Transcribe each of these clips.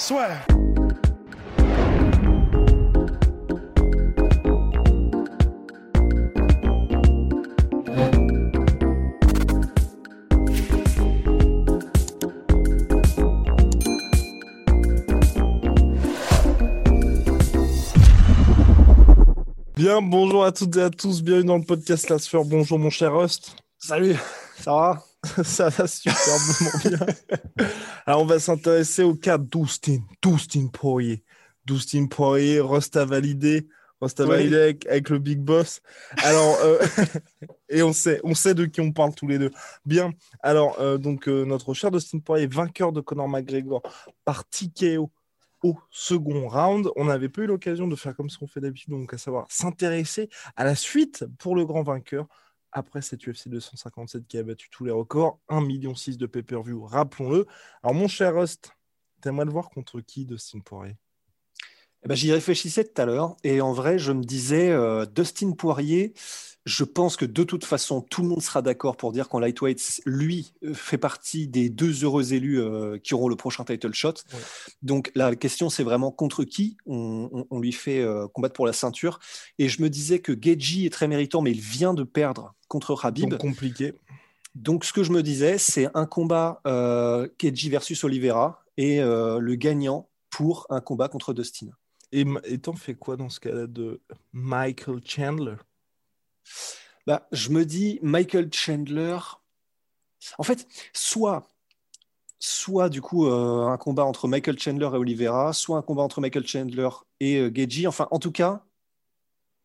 Soit. Bien, bonjour à toutes et à tous, bienvenue dans le podcast La Sphère. Bonjour mon cher Rust. Salut, ça va? Ça va superbement bien. Alors on va s'intéresser au cas d'Oustin, d'Oustin Poirier. D'Oustin Poirier, Rust a validé, Rust a Oui. validé avec, avec le Big Boss. Alors, euh, et on sait, on sait de qui on parle tous les deux. Bien, alors euh, donc euh, notre cher Dustin Poirier, vainqueur de Conor McGregor par TKO au second round. On n'avait pas eu l'occasion de faire comme ce qu'on fait d'habitude, donc à savoir s'intéresser à la suite pour le grand vainqueur après cette UFC 257 qui a battu tous les records, 1,6 million de pay-per-view, rappelons-le. Alors mon cher Rust, t'aimerais le voir contre qui Dustin Poirier? Eh ben, J'y réfléchissais tout à l'heure et en vrai, je me disais, euh, Dustin Poirier, je pense que de toute façon, tout le monde sera d'accord pour dire qu'en lightweight, lui euh, fait partie des deux heureux élus euh, qui auront le prochain title shot. Ouais. Donc la question, c'est vraiment contre qui on, on- on lui fait euh, combattre pour la ceinture? Et je me disais que Geji est très méritant, mais il vient de perdre contre Khabib. Donc compliqué. Donc, ce que je me disais, c'est un combat euh, Keji versus Oliveira et euh, le gagnant pour un combat contre Dustin. Et, t'en fais quoi dans ce cas-là de Michael Chandler? Bah, je me dis, Michael Chandler, en fait, soit, soit du coup euh, un combat entre Michael Chandler et Oliveira, soit un combat entre Michael Chandler et euh, Geji. Enfin, en tout cas,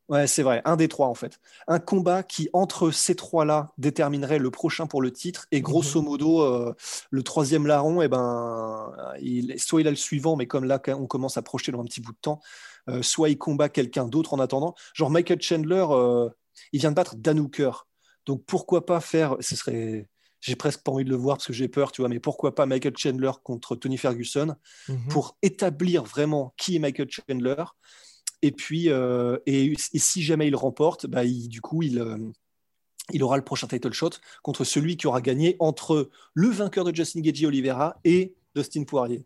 ouais, c'est vrai, un des trois en fait. Un combat qui, entre ces trois-là, déterminerait le prochain pour le titre. Et grosso modo, euh, le troisième larron, eh ben, il, soit il a le suivant, mais comme là, on commence à projeter dans un petit bout de temps, euh, soit il combat quelqu'un d'autre en attendant. Genre Michael Chandler, euh, il vient de battre Dan Hooker. Donc pourquoi pas faire, ce serait, j'ai presque pas envie de le voir parce que j'ai peur, tu vois, mais pourquoi pas Michael Chandler contre Tony Ferguson Mhm. pour établir vraiment qui est Michael Chandler. Et puis, euh, et, si jamais il remporte, bah, il- du coup, il, euh, il aura le prochain title shot contre celui qui aura gagné entre le vainqueur de Justin Gaethje Oliveira et Dustin Poirier.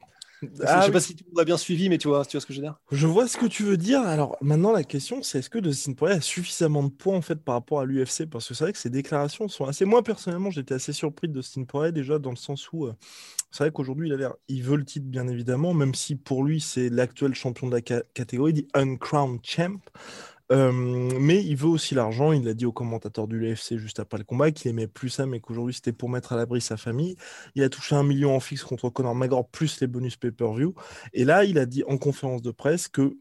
Ah je sais pas si tu m'as bien suivi, mais tu vois, tu vois ce que je veux dire. Je vois ce que tu veux dire. Alors maintenant, la question, c'est est-ce que Dustin Poirier a suffisamment de poids en fait par rapport à l'UFC Parce que c'est vrai que ses déclarations sont assez. Moi personnellement, j'étais assez surpris de Dustin Poirier déjà dans le sens où euh, c'est vrai qu'aujourd'hui, il a l'air, il veut le titre bien évidemment, même si pour lui c'est l'actuel champion de la ca- catégorie, dit uncrowned champ. Mais il veut aussi l'argent. Il l'a dit au commentateur du UFC juste après le combat qu'il aimait plus ça, mais qu'aujourd'hui c'était pour mettre à l'abri sa famille. Il a touché un million en fixe contre Conor McGregor plus les bonus pay-per-view. Et là, il a dit en conférence de presse que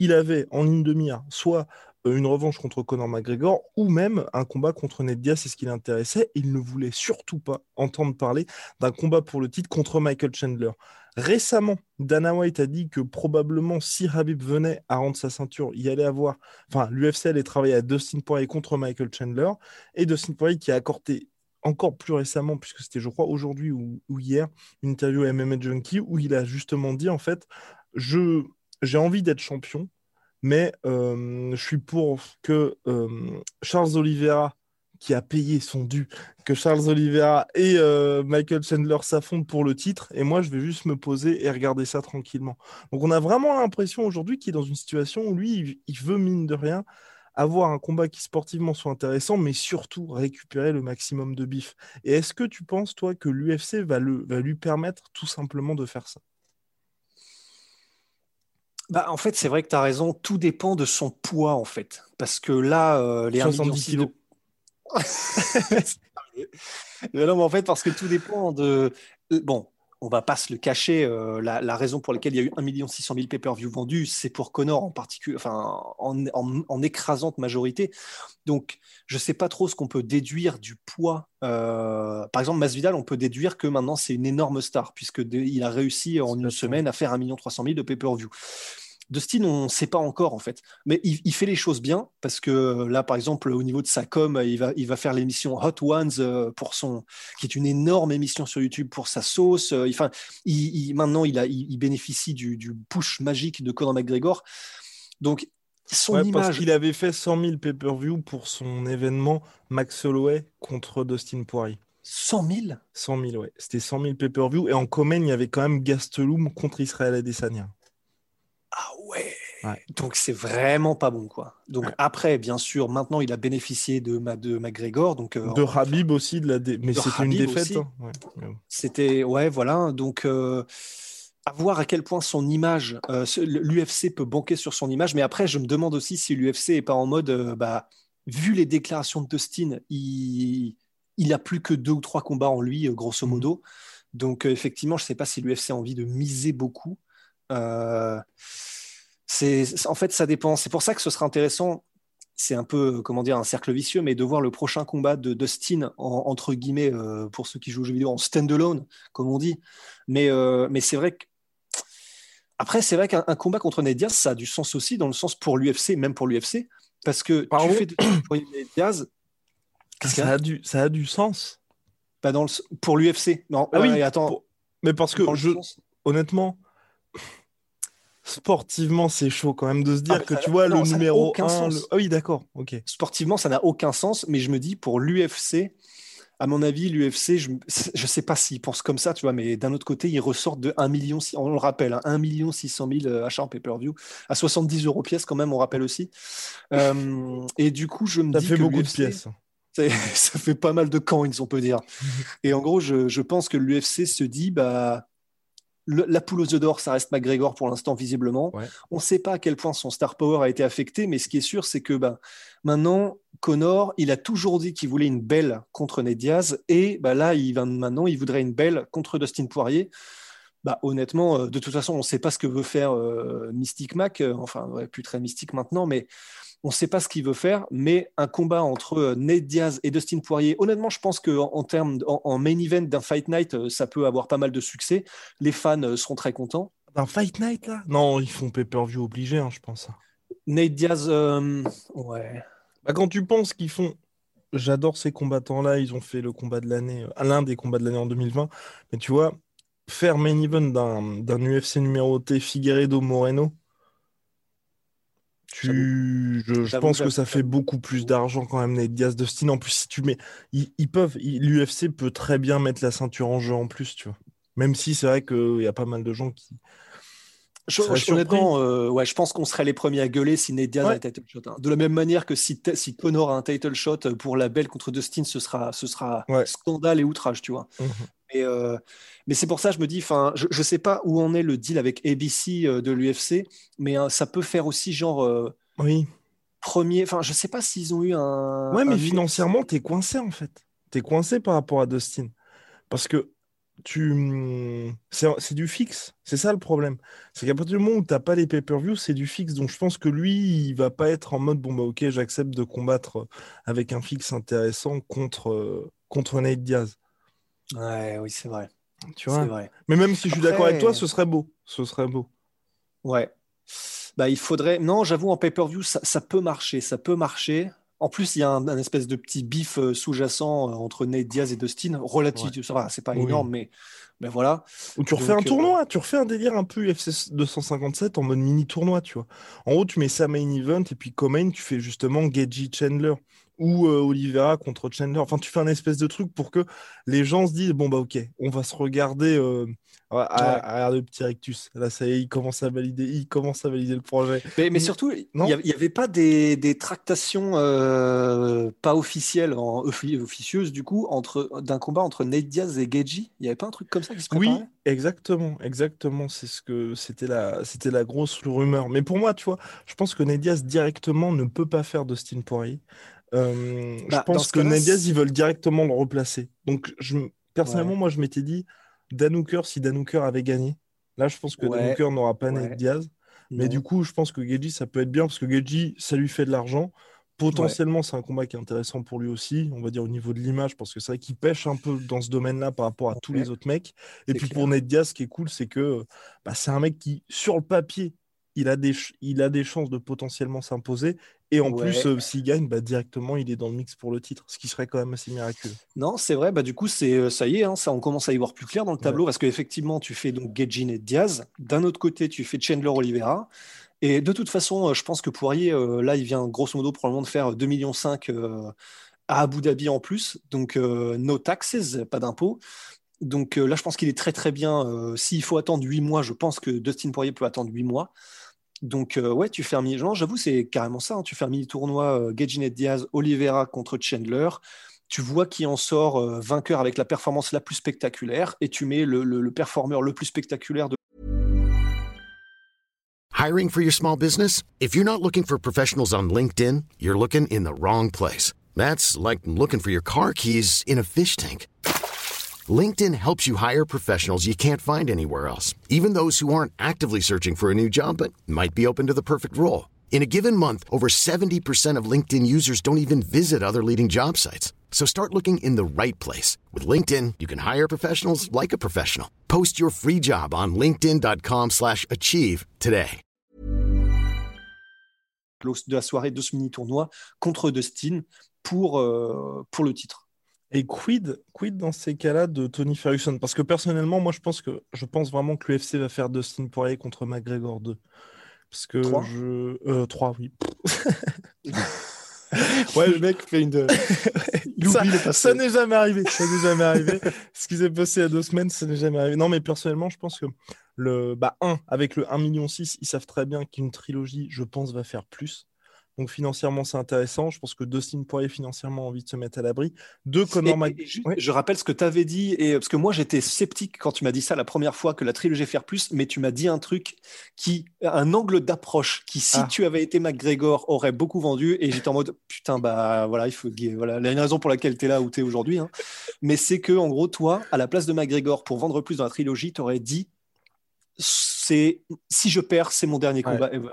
il avait en ligne de mire soit une revanche contre Conor McGregor ou même un combat contre Ned Diaz, c'est ce qui l'intéressait. Il ne voulait surtout pas entendre parler d'un combat pour le titre contre Michael Chandler. Récemment, Dana White a dit que probablement si Habib venait à rendre sa ceinture, il allait avoir, enfin l'UFC allait travailler à Dustin Poirier contre Michael Chandler et Dustin Poirier qui a accordé encore plus récemment, puisque c'était je crois aujourd'hui ou, hier, une interview à MMA Junkie où il a justement dit en fait, j'ai envie d'être champion, mais euh, je suis pour que euh, Charles Oliveira, qui a payé son dû, que Charles Oliveira et euh, Michael Chandler s'affrontent pour le titre, et moi je vais juste me poser et regarder ça tranquillement. Donc on a vraiment l'impression aujourd'hui qu'il est dans une situation où lui, il, veut mine de rien avoir un combat qui sportivement soit intéressant, mais surtout récupérer le maximum de bif. Et est-ce que tu penses, toi, que l'UFC va lui permettre tout simplement de faire ça? Bah, en fait, c'est vrai que tu as raison. Tout dépend de son poids, en fait. Parce que là, euh, les 70 1,6 million de... Mais non, mais en fait, parce que tout dépend de. euh, Bon, on va pas se le cacher. euh, la, la raison pour laquelle il y a eu 1 600 000 pay-per-view vendus, c'est pour Connor en particulier, enfin en, en- en écrasante majorité. Donc, je sais pas trop ce qu'on peut déduire du poids. Euh, par exemple, Masvidal, on peut déduire que maintenant c'est une énorme star puisque de- il a réussi en une semaine à faire 1 300 000 de pay-per-view. Dustin, on ne sait pas encore en fait, mais il, il fait les choses bien parce que euh, là, par exemple, au niveau de sa com, il va, il va faire l'émission Hot Ones euh, pour son, qui est une énorme émission sur YouTube pour sa sauce. Euh, Enfin, il, il- maintenant, il, a, il, bénéficie du, du push magique de Conor McGregor. Donc, son Ouais, parce image, qu'il avait fait 100 000 pay-per-view pour son événement Max Holloway contre Dustin Poirier. 100 000 100 000, ouais. C'était 100 000 pay-per-view. Et en common, il y avait quand même Gastelum contre Israël Adesanya. Ah ouais. Ouais. Donc c'est vraiment pas bon quoi. Donc Ouais. après, bien sûr, maintenant il a bénéficié de, ma, de McGregor. Donc euh, De Habib aussi, de la dé- mais c'était une défaite. hein. Ouais. C'était, ouais, voilà. Donc, euh, à voir à quel point son image, euh, l'UFC peut banquer sur son image. Mais après, je me demande aussi si l'UFC est pas en mode, bah, vu les déclarations de Dustin, il, il a plus que deux ou trois combats en lui, grosso Mhm. modo. Donc, effectivement, je sais pas si l'UFC a envie de miser beaucoup. Euh, c'est, en fait, ça dépend. C'est pour ça que ce sera intéressant. C'est un peu, comment dire, un cercle vicieux, mais de voir le prochain combat de Dustin, en- entre guillemets, euh, pour ceux qui jouent aux jeux vidéo, en stand-alone, comme on dit. Mais, euh, mais c'est vrai que. Après, c'est vrai qu'un un combat contre Ned Diaz, ça a du sens aussi, dans le sens pour l'UFC, même pour l'UFC, parce que Pardon tu fais de pour Ned Diaz, y ça, a du, ça a du sens. Pas dans le, pour l'UFC. Non, Ah oui, attends. pour- Mais parce que je, sens- honnêtement, sportivement, c'est chaud quand même de se dire Ah, mais que ça- tu vois non, le numéro aucun 1. sens. Ah oui, d'accord, ok. sportivement, ça n'a aucun sens, mais je me dis pour l'UFC, à mon avis, l'UFC, je ne sais pas s'ils pensent comme ça, tu vois, mais d'un autre côté, ils ressortent de 1 million, on le rappelle, hein, 1 million 600 000 achats en pay-per-view, à 70 euros pièce quand même, on rappelle aussi. Euh, et du coup, je me Ça dis fait que beaucoup de pièces. ça fait pas mal de coins, on peut dire. Et en gros, je, je pense que l'UFC se dit, bah, le- la poule aux œufs d'or, ça reste McGregor pour l'instant, visiblement. Ouais. On ne sait pas à quel point son star power a été affecté, mais ce qui est sûr, c'est que bah, maintenant, Connor, il a toujours dit qu'il voulait une belle contre Ned Diaz, et bah, là, il maintenant, il voudrait une belle contre Dustin Poirier. Bah, honnêtement, euh, de toute façon, on ne sait pas ce que veut faire euh, Mystic Mac, euh, enfin, ouais, plus très mystique maintenant, mais on ne sait pas ce qu'il veut faire, mais un combat entre euh, Ned Diaz et Dustin Poirier, honnêtement, je pense qu'en en, termes, en, en main event d'un Fight Night, euh, ça peut avoir pas mal de succès. Les fans euh, seront très contents. Un Fight Night là? Non, ils font pay-per-view obligé, hein, je pense. Ned Diaz, euh, ouais. Bah, quand tu penses qu'ils font. J'adore ces combattants-là, ils ont fait le combat de l'année, l'un des combats de l'année en 2020. Mais tu vois, faire main event d'un d'un UFC numéroté Figueredo Moreno, tu... je, pense que ça fait beaucoup plus d'argent quand même, Nate Diaz, Dustin. En plus, si tu mets. Ils, ils peuvent. L'UFC peut très bien mettre la ceinture en jeu en plus, tu vois. Même si c'est vrai qu'il y a pas mal de gens qui. Je, honnêtement, euh, ouais, je pense qu'on serait les premiers à gueuler si Ned Diaz Ouais. a un title shot. hein. De la même manière que si, Connor a un title shot pour la belle contre Dustin, ce sera, ce sera Ouais. scandale et outrage, tu vois. Mhm. Mais, euh, mais c'est pour ça, je me dis, enfin, je ne sais pas où en est le deal avec ABC euh, de l'UFC, mais euh, ça peut faire aussi genre euh, Oui. premier. Enfin, je sais pas s'ils ont eu un. Ouais, mais un- financièrement, t'es coincé en fait. T'es coincé par rapport à Dustin. Parce que tu. hum, C'est du fixe. C'est ça le problème. C'est qu'à partir du moment où t'as pas les pay-per-view, c'est du fixe. Donc je pense que lui, il va pas être en mode bon, bah ok, j'accepte de combattre avec un fixe intéressant contre, contre Nate Diaz. Ouais, oui, c'est vrai. Tu C'est vois? vrai. Mais même si je suis d'accord avec toi, ce serait beau. Ce serait beau. Ouais. Bah, il faudrait. Non, j'avoue, en pay-per-view, ça, ça peut marcher. Ça peut marcher. En plus, il y a un, un espèce de petit bif euh, sous-jacent euh, entre Nate Diaz et Dustin. Relatif, c'est pas Oui. énorme, mais ben voilà. Ou tu refais Donc, un tournoi, tu refais un délire un peu UFC 257 en mode mini tournoi, tu vois. En haut, tu mets ça main event et puis Comain, tu fais justement Geji Chandler ou euh, Oliveira contre Chandler. Enfin, tu fais un espèce de truc pour que les gens se disent bon bah ok, on va se regarder euh, à, à- à le petit rectus. Là, ça y est, il commence à valider, il commence à valider le projet. Mais, mais surtout, il n'y avait pas des, des tractations euh, pas officielles, en, offi- officieuses du coup, entre d'un combat entre Nate Diaz et Geji. Il n'y avait pas un truc comme ça qui se Oui, exactement, exactement. C'est ce que c'était la, c'était la grosse rumeur. Mais pour moi, tu vois, je pense que Ned Diaz directement ne peut pas faire Dustin Poirier. Euh, je Bah, pense que cas-là, Ned Diaz, c'est- ils veulent directement le replacer. Donc, je, personnellement, Ouais. moi, je m'étais dit, Dan Hooker, si Dan Hooker avait gagné, là, je pense que Dan Ouais, Hooker n'aura pas ouais. Nate Diaz. Mais du coup, je pense que Geji, ça peut être bien parce que Geji, ça lui fait de l'argent. Potentiellement, c'est un combat qui est intéressant pour lui aussi, on va dire au niveau de l'image, parce que c'est vrai qu'il pêche un peu dans ce domaine-là par rapport à tous les autres mecs. Et puis clair. pour Ned Diaz, ce qui est cool, c'est que bah, c'est un mec qui, sur le papier, il a des, ch- il a des chances de potentiellement s'imposer. Et en Ouais. plus, euh, s'il gagne, bah, directement, il est dans le mix pour le titre, ce qui serait quand même assez miraculeux. Non, c'est vrai. Bah, du coup, c'est euh, ça y est, hein, ça, on commence à y voir plus clair dans le tableau parce qu'effectivement, tu fais donc Gagin et Diaz. D'un autre côté, tu fais Chandler Oliveira. Et de toute façon, euh, je pense que Poirier, euh, là, il vient grosso modo probablement de faire 2,5 millions euh, à Abu Dhabi en plus. Donc, no taxes, pas d'impôts. Donc euh, là, je pense qu'il est très très bien. Euh, S'il faut attendre 8 mois, je pense que Dustin Poirier peut attendre 8 mois. Donc, euh, ouais, tu fais un mini. J'avoue, c'est carrément ça. hein. Tu fais un mini tournoi euh, Gagin et Diaz, Oliveira contre Chandler tu vois qui en sort euh, vainqueur avec la performance la plus spectaculaire et tu mets le, le, le performeur le plus spectaculaire de Hiring for your small business? If you're not looking for professionals on LinkedIn, you're looking in the wrong place. That's like looking for your car keys in a fish tank. LinkedIn helps you hire professionals you can't find anywhere else, even those who aren't actively searching for a new job but might be open to the perfect role. In a given month, over 70% of LinkedIn users don't even visit other leading job sites. So start looking in the right place. With LinkedIn, you can hire professionals like a professional. Post your free job on linkedin.com slash achieve today. de la soirée de ce mini tournoi contre Dustin pour, euh, pour le titre. Et quid, quid dans ces cas-là de Tony Ferguson? Parce que personnellement, moi, je pense que je pense vraiment que l'UFC va faire Dustin Poirier contre McGregor 2. Parce que Trois? je. Euh, 3, oui. ouais, le mec fait une. Il ça n'est jamais arrivé. Ça n'est jamais arrivé. Ce qui s'est passé il y a deux semaines, ça n'est jamais arrivé. Non, mais personnellement, je pense que le. Bah, 1, avec le 1,6 million, ils savent très bien qu'une trilogie, je pense, va faire plus. Donc financièrement, c'est intéressant. Je pense que Dustin Poirier financièrement a envie de se mettre à l'abri. Deux, Conor Et- Mc- et juste, Ouais. Je rappelle ce que tu avais dit, et, parce que moi j'étais sceptique quand tu m'as dit ça la première fois que la trilogie faire plus, mais tu m'as dit un truc qui, un angle d'approche qui, si Ah. tu avais été McGregor, aurait beaucoup vendu. Et j'étais en mode putain, bah voilà, il faut voilà, il y a une raison pour laquelle tu es là où tu es aujourd'hui. hein. Mais c'est que, en gros, toi, à la place de McGregor, pour vendre plus dans la trilogie, tu aurais dit c'est si je perds, c'est mon dernier Ouais. combat ever.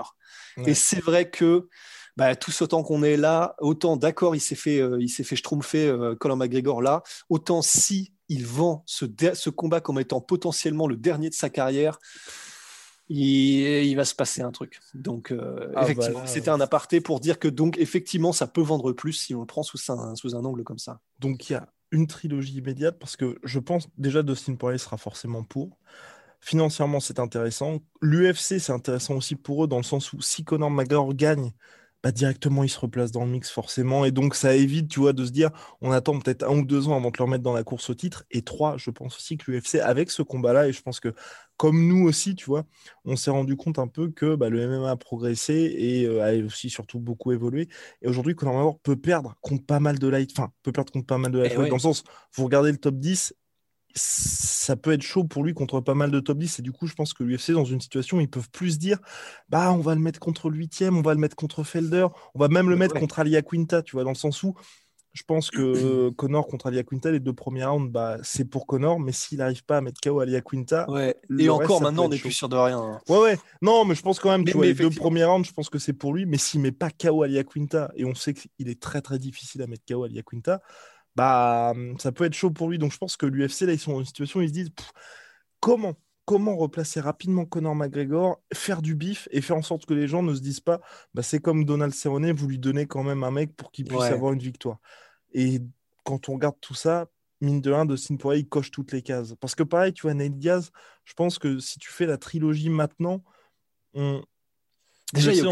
Ouais. Et c'est vrai que bah, tous autant qu'on est là, autant d'accord, il s'est fait, euh, il s'est fait schtroumpfer euh, Conor McGregor là, autant si il vend ce, combat comme étant potentiellement le dernier de sa carrière, il, il va se passer un truc. Donc euh, Ah, effectivement, bah c'était un aparté pour dire que donc effectivement, ça peut vendre plus si on le prend sous un, sous un angle comme ça. Donc il y a une trilogie immédiate parce que je pense déjà Dustin Poirier sera forcément pour. Financièrement, c'est intéressant. L'UFC, c'est intéressant aussi pour eux dans le sens où si Conor McGregor gagne, bah, directement il se replace dans le mix forcément. Et donc ça évite, tu vois, de se dire on attend peut-être un ou deux ans avant de le remettre dans la course au titre. Et trois, je pense aussi que l'UFC, avec ce combat-là, et je pense que comme nous aussi, tu vois, on s'est rendu compte un peu que bah, le MMA a progressé et euh, a aussi surtout beaucoup évolué. Et aujourd'hui, Conor McGregor peut perdre contre pas mal de light, enfin, peut perdre contre pas mal de lightweight. ouais. Dans le sens, vous regardez le top 10, ça peut être chaud pour lui contre pas mal de top 10. Et du coup, je pense que l'UFC, dans une situation, ils peuvent plus dire, bah, on va le mettre contre le huitième, on va le mettre contre Felder, on va même le Ouais, mettre ouais. contre Alia Quinta, tu vois, dans le sens où je pense que Connor contre Alia Quinta, les deux premiers rounds, bah, c'est pour Connor, mais s'il n'arrive pas à mettre KO Alia Quinta, Ouais. Et encore maintenant, on n'est plus sûr de rien. hein. Ouais, ouais. Non, mais je pense quand même, Mais- tu vois, mais les deux premiers rounds, je pense que c'est pour lui. Mais s'il met pas KO Alia Quinta, et on sait qu'il est très très difficile à mettre KO Alia Quinta, bah ça peut être chaud pour lui. Donc je pense que l'UFC, là, ils sont dans une situation où ils se disent Pff, comment Comment replacer rapidement Conor McGregor, faire du bif et faire en sorte que les gens ne se disent pas, bah, c'est comme Donald Cerrone, vous lui donnez quand même un mec pour qu'il puisse Ouais. avoir une victoire. Et quand on regarde tout ça, mine de rien, Dustin Poirier, il coche toutes les cases. Parce que pareil, tu vois, Nate Diaz, je pense que si tu fais la trilogie maintenant, on... Déjà, il y a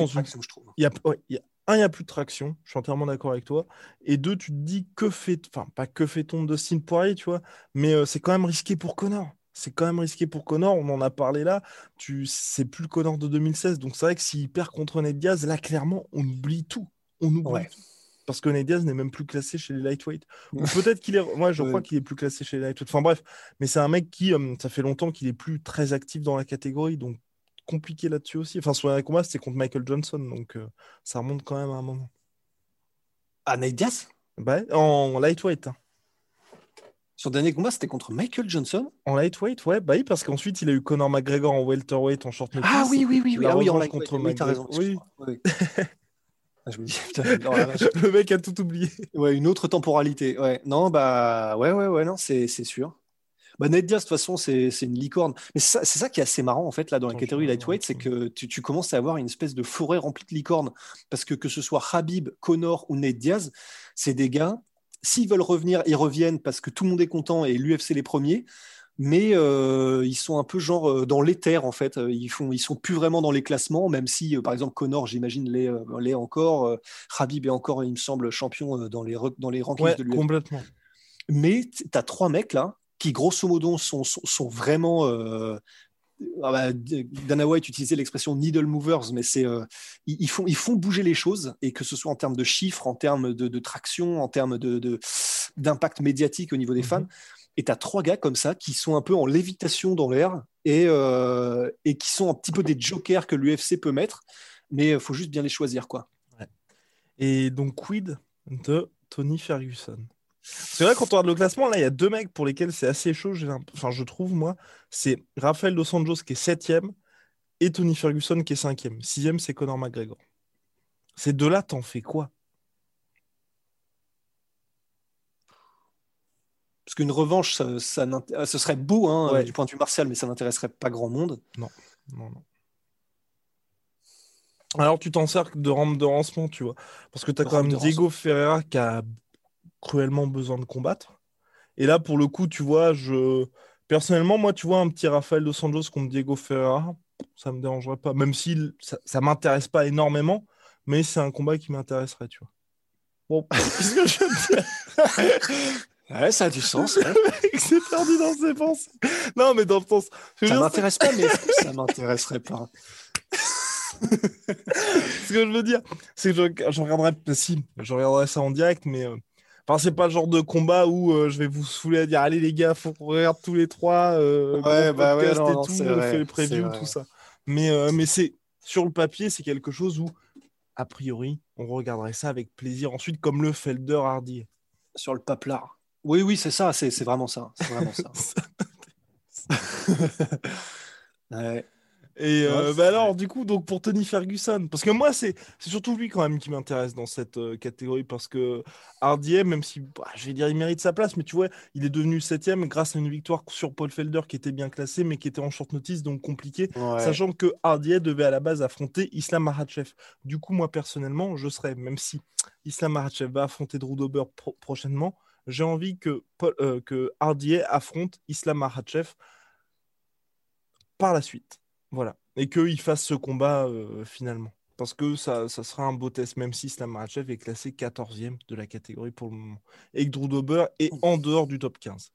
y ouais, y a- un, il n'y a plus de traction, je suis entièrement d'accord avec toi. Et deux, tu te dis que fait, enfin, pas que fait-on de Dustin Poirier, tu vois, mais euh, c'est quand même risqué pour Connor. C'est quand même risqué pour Connor, on en a parlé là. Tu, c'est plus le Connor de 2016. Donc c'est vrai que s'il perd contre Nate Diaz, là, clairement, on oublie tout. On oublie Ouais. tout. Parce que Nate Diaz n'est même plus classé chez les lightweight. Ou peut-être qu'il est. Moi, je crois qu'il est plus classé chez les lightweight. Enfin bref, mais c'est un mec qui, euh, ça fait longtemps qu'il est plus très actif dans la catégorie. Donc compliqué là-dessus aussi. Enfin, son dernier combat, c'était contre Michael Johnson. Donc euh, ça remonte quand même à un moment. Ah, Nate Diaz? Bah, en lightweight. hein. Son dernier combat, c'était contre Michael Johnson? En lightweight, ouais, bah oui, parce qu'ensuite il a eu Conor McGregor en welterweight en short notice. Ah oui, oui, oui, oui. Ah oui, en lightweight, contre oui, raison. Oui. Oui. Ah, je me dis, putain, non, vache. Le mec a tout oublié. Ouais, une autre temporalité. Ouais, non, bah, ouais, ouais, ouais, non, c'est sûr. Bah, Ned Diaz, de toute façon, c'est une licorne. Mais c'est ça, qui est assez marrant, en fait, là, dans la catégorie lightweight, c'est que tu, tu commences à avoir une espèce de forêt remplie de licornes. Parce que que ce soit Habib, Connor ou Ned Diaz, c'est des gars, s'ils veulent revenir, ils reviennent parce que tout le monde est content et l'UFC les premiers. Mais euh, ils sont un peu genre euh, dans l'éther en fait. Euh, Ils font, ils sont plus vraiment dans les classements, même si euh, par exemple Connor, j'imagine l'est l'est encore. Habib est encore, il me semble, champion dans les dans les rankings Ouais, de l'UFC. complètement. Mais tu as trois mecs là qui, grosso modo, sont, sont, sont vraiment. euh, ah bah, Dana White utilisait l'expression needle movers, mais c'est euh, ils, font, ils font bouger les choses, et que ce soit en termes de chiffres, en termes de, de traction, en termes de, d'impact médiatique au niveau des Mhm. fans. Et tu as trois gars comme ça qui sont un peu en lévitation dans l'air et, euh, et qui sont un petit peu des jokers que l'UFC peut mettre, mais il faut juste bien les choisir. quoi. Et donc, quid de Tony Ferguson? C'est vrai, quand on regarde le classement, là, il y a deux mecs pour lesquels c'est assez chaud, enfin, je trouve, moi. C'est Rafael Dos Anjos qui est septième et Tony Ferguson qui est cinquième. Sixième, c'est Conor McGregor. Ces deux-là, t'en fais quoi? Parce qu'une revanche, ça, ah, ce serait beau hein, Ouais. du point de vue martial, mais ça n'intéresserait pas grand monde. Non, non. Alors, tu t'en sers de rampe de lancement, tu vois. Parce que tu as quand même Diego Ferreira qui a cruellement besoin de combattre. Et là, pour le coup, tu vois, je... personnellement, moi, tu vois, un petit Rafael Dos Anjos contre Diego Ferreira, ça me dérangerait pas. Même si ça, ça m'intéresse pas énormément, mais c'est un combat qui m'intéresserait, tu vois. Bon, qu'est-ce que je veux te dire? Ouais, ça a du sens. s'est perdu dans ses pensées. Non, mais dans le sens. ça m'intéresse pas, mais ça m'intéresserait pas Ce que je veux dire, c'est que je, je regarderai, si, je regarderai ça en direct, mais euh, enfin, c'est pas le genre de combat où euh, je vais vous saouler à dire allez les gars, faut qu'on regarde tous les trois, euh, Ouais, bah ouais, podcast non, et non, tout, on vrai, fait previews, vrai. tout ça. Mais, euh, mais c'est sur le papier, c'est quelque chose où, a priori, on regarderait ça avec plaisir. Ensuite, comme le Felder Hardy. Sur le paplard. Oui, oui, c'est ça, c'est c'est vraiment ça. C'est vraiment ça. Ouais. Et euh, bah alors, du coup, donc pour Tony Ferguson, parce que moi, c'est surtout lui quand même qui m'intéresse dans cette euh, catégorie, parce que Hardy, même si, bah, je vais dire, il mérite sa place, mais tu vois, il est devenu septième grâce à une victoire sur Paul Felder qui était bien classé, mais qui était en short notice, donc compliqué, Ouais. sachant que Hardy devait à la base affronter Islam Makhachev. Du coup, moi, personnellement, je serais, même si Islam Makhachev va affronter Drew Dober pro- prochainement, j'ai envie que, Paul, euh, que Hardy affronte Islam Makhachev par la suite. Voilà. Et qu'il fasse ce combat euh, finalement. Parce que ça, ça sera un beau test, même si Islam Makhachev est classé 14e de la catégorie pour le moment. Et que Drew Dober est en dehors du top 15.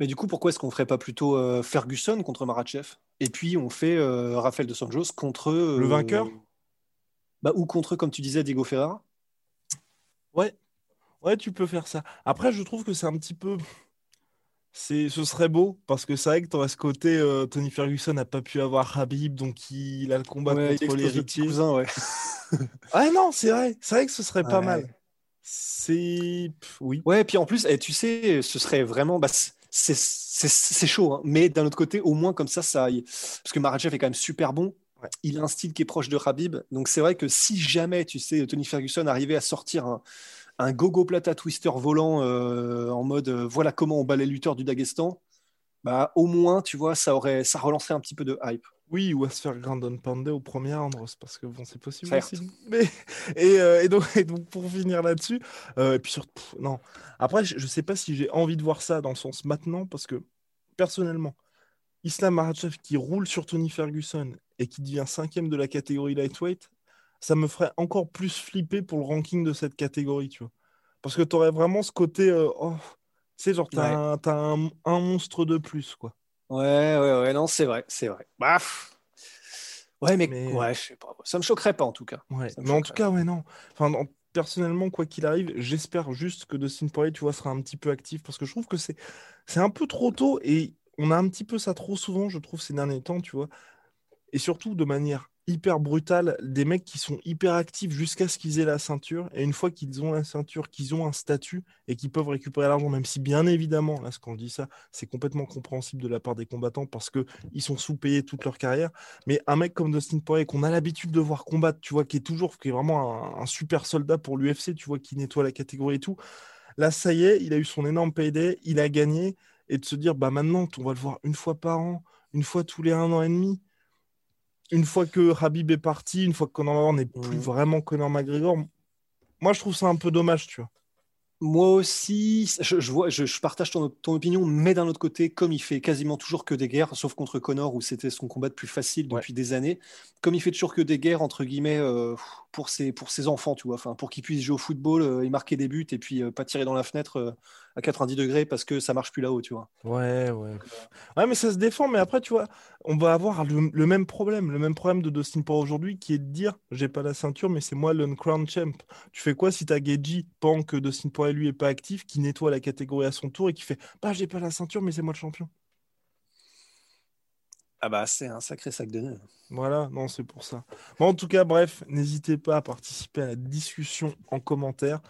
Mais du coup, pourquoi est-ce qu'on ferait pas plutôt euh, Ferguson contre Marachev? Et puis on fait euh, Rafael Dos Anjos contre. euh, Le vainqueur? Bah, Ou contre, comme tu disais, Diego Ferreira? Ouais. Ouais, tu peux faire ça. Après, je trouve que c'est un petit peu. C'est, ce serait beau, parce que c'est vrai que tu ce côté, euh, Tony Ferguson n'a pas pu avoir Habib, donc il a le combat Ouais, contre l'héritier. cousin, ouais. Ah non, c'est vrai, c'est vrai que ce serait pas mal. C'est. Oui. Ouais, et puis en plus, eh, tu sais, ce serait vraiment. Bah, c'est- c'est c'est chaud, hein. mais d'un autre côté, au moins comme ça, ça. Parce que Marachev est quand même super bon. Il a un style qui est proche de Habib. Donc c'est vrai que si jamais, tu sais, Tony Ferguson arrivait à sortir un, un gogo plata twister volant euh, en mode euh, voilà comment on bat les lutteurs du Daghestan, bah au moins, tu vois, ça aurait, ça relancerait un petit peu de hype. Oui, ou à se faire Grandon Pandey au premier round, Ross, parce que bon, c'est possible aussi. Mais, et, euh, et donc, et donc, pour finir là-dessus, et puis surtout, non. Après, je, je sais pas si j'ai envie de voir ça dans le sens maintenant, parce que personnellement, Islam Makhachev qui roule sur Tony Ferguson et qui devient cinquième de la catégorie lightweight, ça me ferait encore plus flipper pour le ranking de cette catégorie, tu vois. Parce que tu aurais vraiment ce côté, euh, oh, tu sais, genre, t'as Ouais. un, t'as un, un monstre de plus, quoi. Ouais, ouais, ouais, non, c'est vrai, c'est vrai. Bah, pff. ouais, mais, Mais- ouais, je sais pas. Ça me choquerait pas en tout cas. Ouais, mais en tout cas, ouais, non. Enfin, non, personnellement, quoi qu'il arrive, j'espère juste que Dustin Poirier, tu vois, sera un petit peu actif parce que je trouve que c'est c'est un peu trop tôt et on a un petit peu ça trop souvent, je trouve, ces derniers temps, tu vois. Et surtout de manière hyper brutal, des mecs qui sont hyper actifs jusqu'à ce qu'ils aient la ceinture, et une fois qu'ils ont la ceinture, qu'ils ont un statut et qu'ils peuvent récupérer l'argent, même si bien évidemment, là, ce qu'on dit ça, c'est complètement compréhensible de la part des combattants parce que ils sont sous-payés toute leur carrière. Mais un mec comme Dustin Poirier qu'on a l'habitude de voir combattre, tu vois, qui est toujours, qui est vraiment un, super soldat pour l'UFC, tu vois, qui nettoie la catégorie et tout. Là, ça y est, il a eu son énorme payday, il a gagné, et de se dire, bah maintenant, on va le voir une fois par an, une fois tous les un an et demi une fois que Habib est parti, une fois que Conor McGregor n'est plus vraiment Conor McGregor, moi je trouve ça un peu dommage, tu vois. Moi aussi, je, vois, je, partage ton, opinion, mais d'un autre côté, comme il fait quasiment toujours que des guerres, sauf contre Connor où c'était son combat le plus facile depuis des années, comme il fait toujours que des guerres entre guillemets euh, pour ses pour ses enfants, tu vois, enfin pour qu'ils puissent jouer au football euh, et marquer des buts et puis euh, pas tirer dans la fenêtre à 90 degrés parce que ça marche plus là-haut, tu vois. Ouais, ouais. Ouais, mais ça se défend, mais après, tu vois, on va avoir le, même problème, le même problème de Dustin pour aujourd'hui, qui est de dire, j'ai pas la ceinture, mais c'est moi le crown champ. Tu fais quoi si t'as Geji, pendant que Dustin Poirier lui est pas actif, qui nettoie la catégorie à son tour et qui fait, bah j'ai pas la ceinture, mais c'est moi le champion. Ah bah c'est un sacré sac de nœuds. Voilà, non, c'est pour ça. Bon, en tout cas, bref, n'hésitez pas à participer à la discussion en commentaire.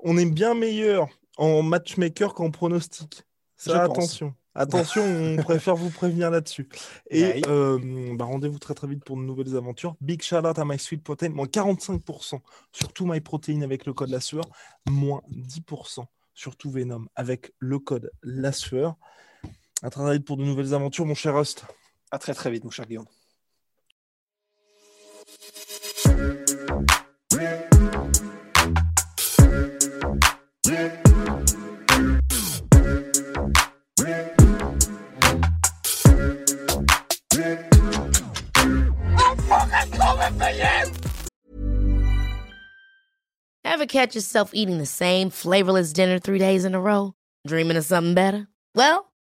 On est bien meilleur en matchmaker qu'en pronostic. Ça, attention. Attention, on préfère vous prévenir là-dessus. Et euh, bah, rendez-vous très très vite pour de nouvelles aventures. Big shout out à My Sweet Protein, moins 45% sur tout My Protein avec le code la sueur, moins 10% sur tout Venom avec le code la sueur. À très vite pour de nouvelles aventures, mon cher Rust. À très très vite, mon cher Guillaume. Ever catch yourself eating the same flavorless dinner three days in a row? Dreaming of something better? Well,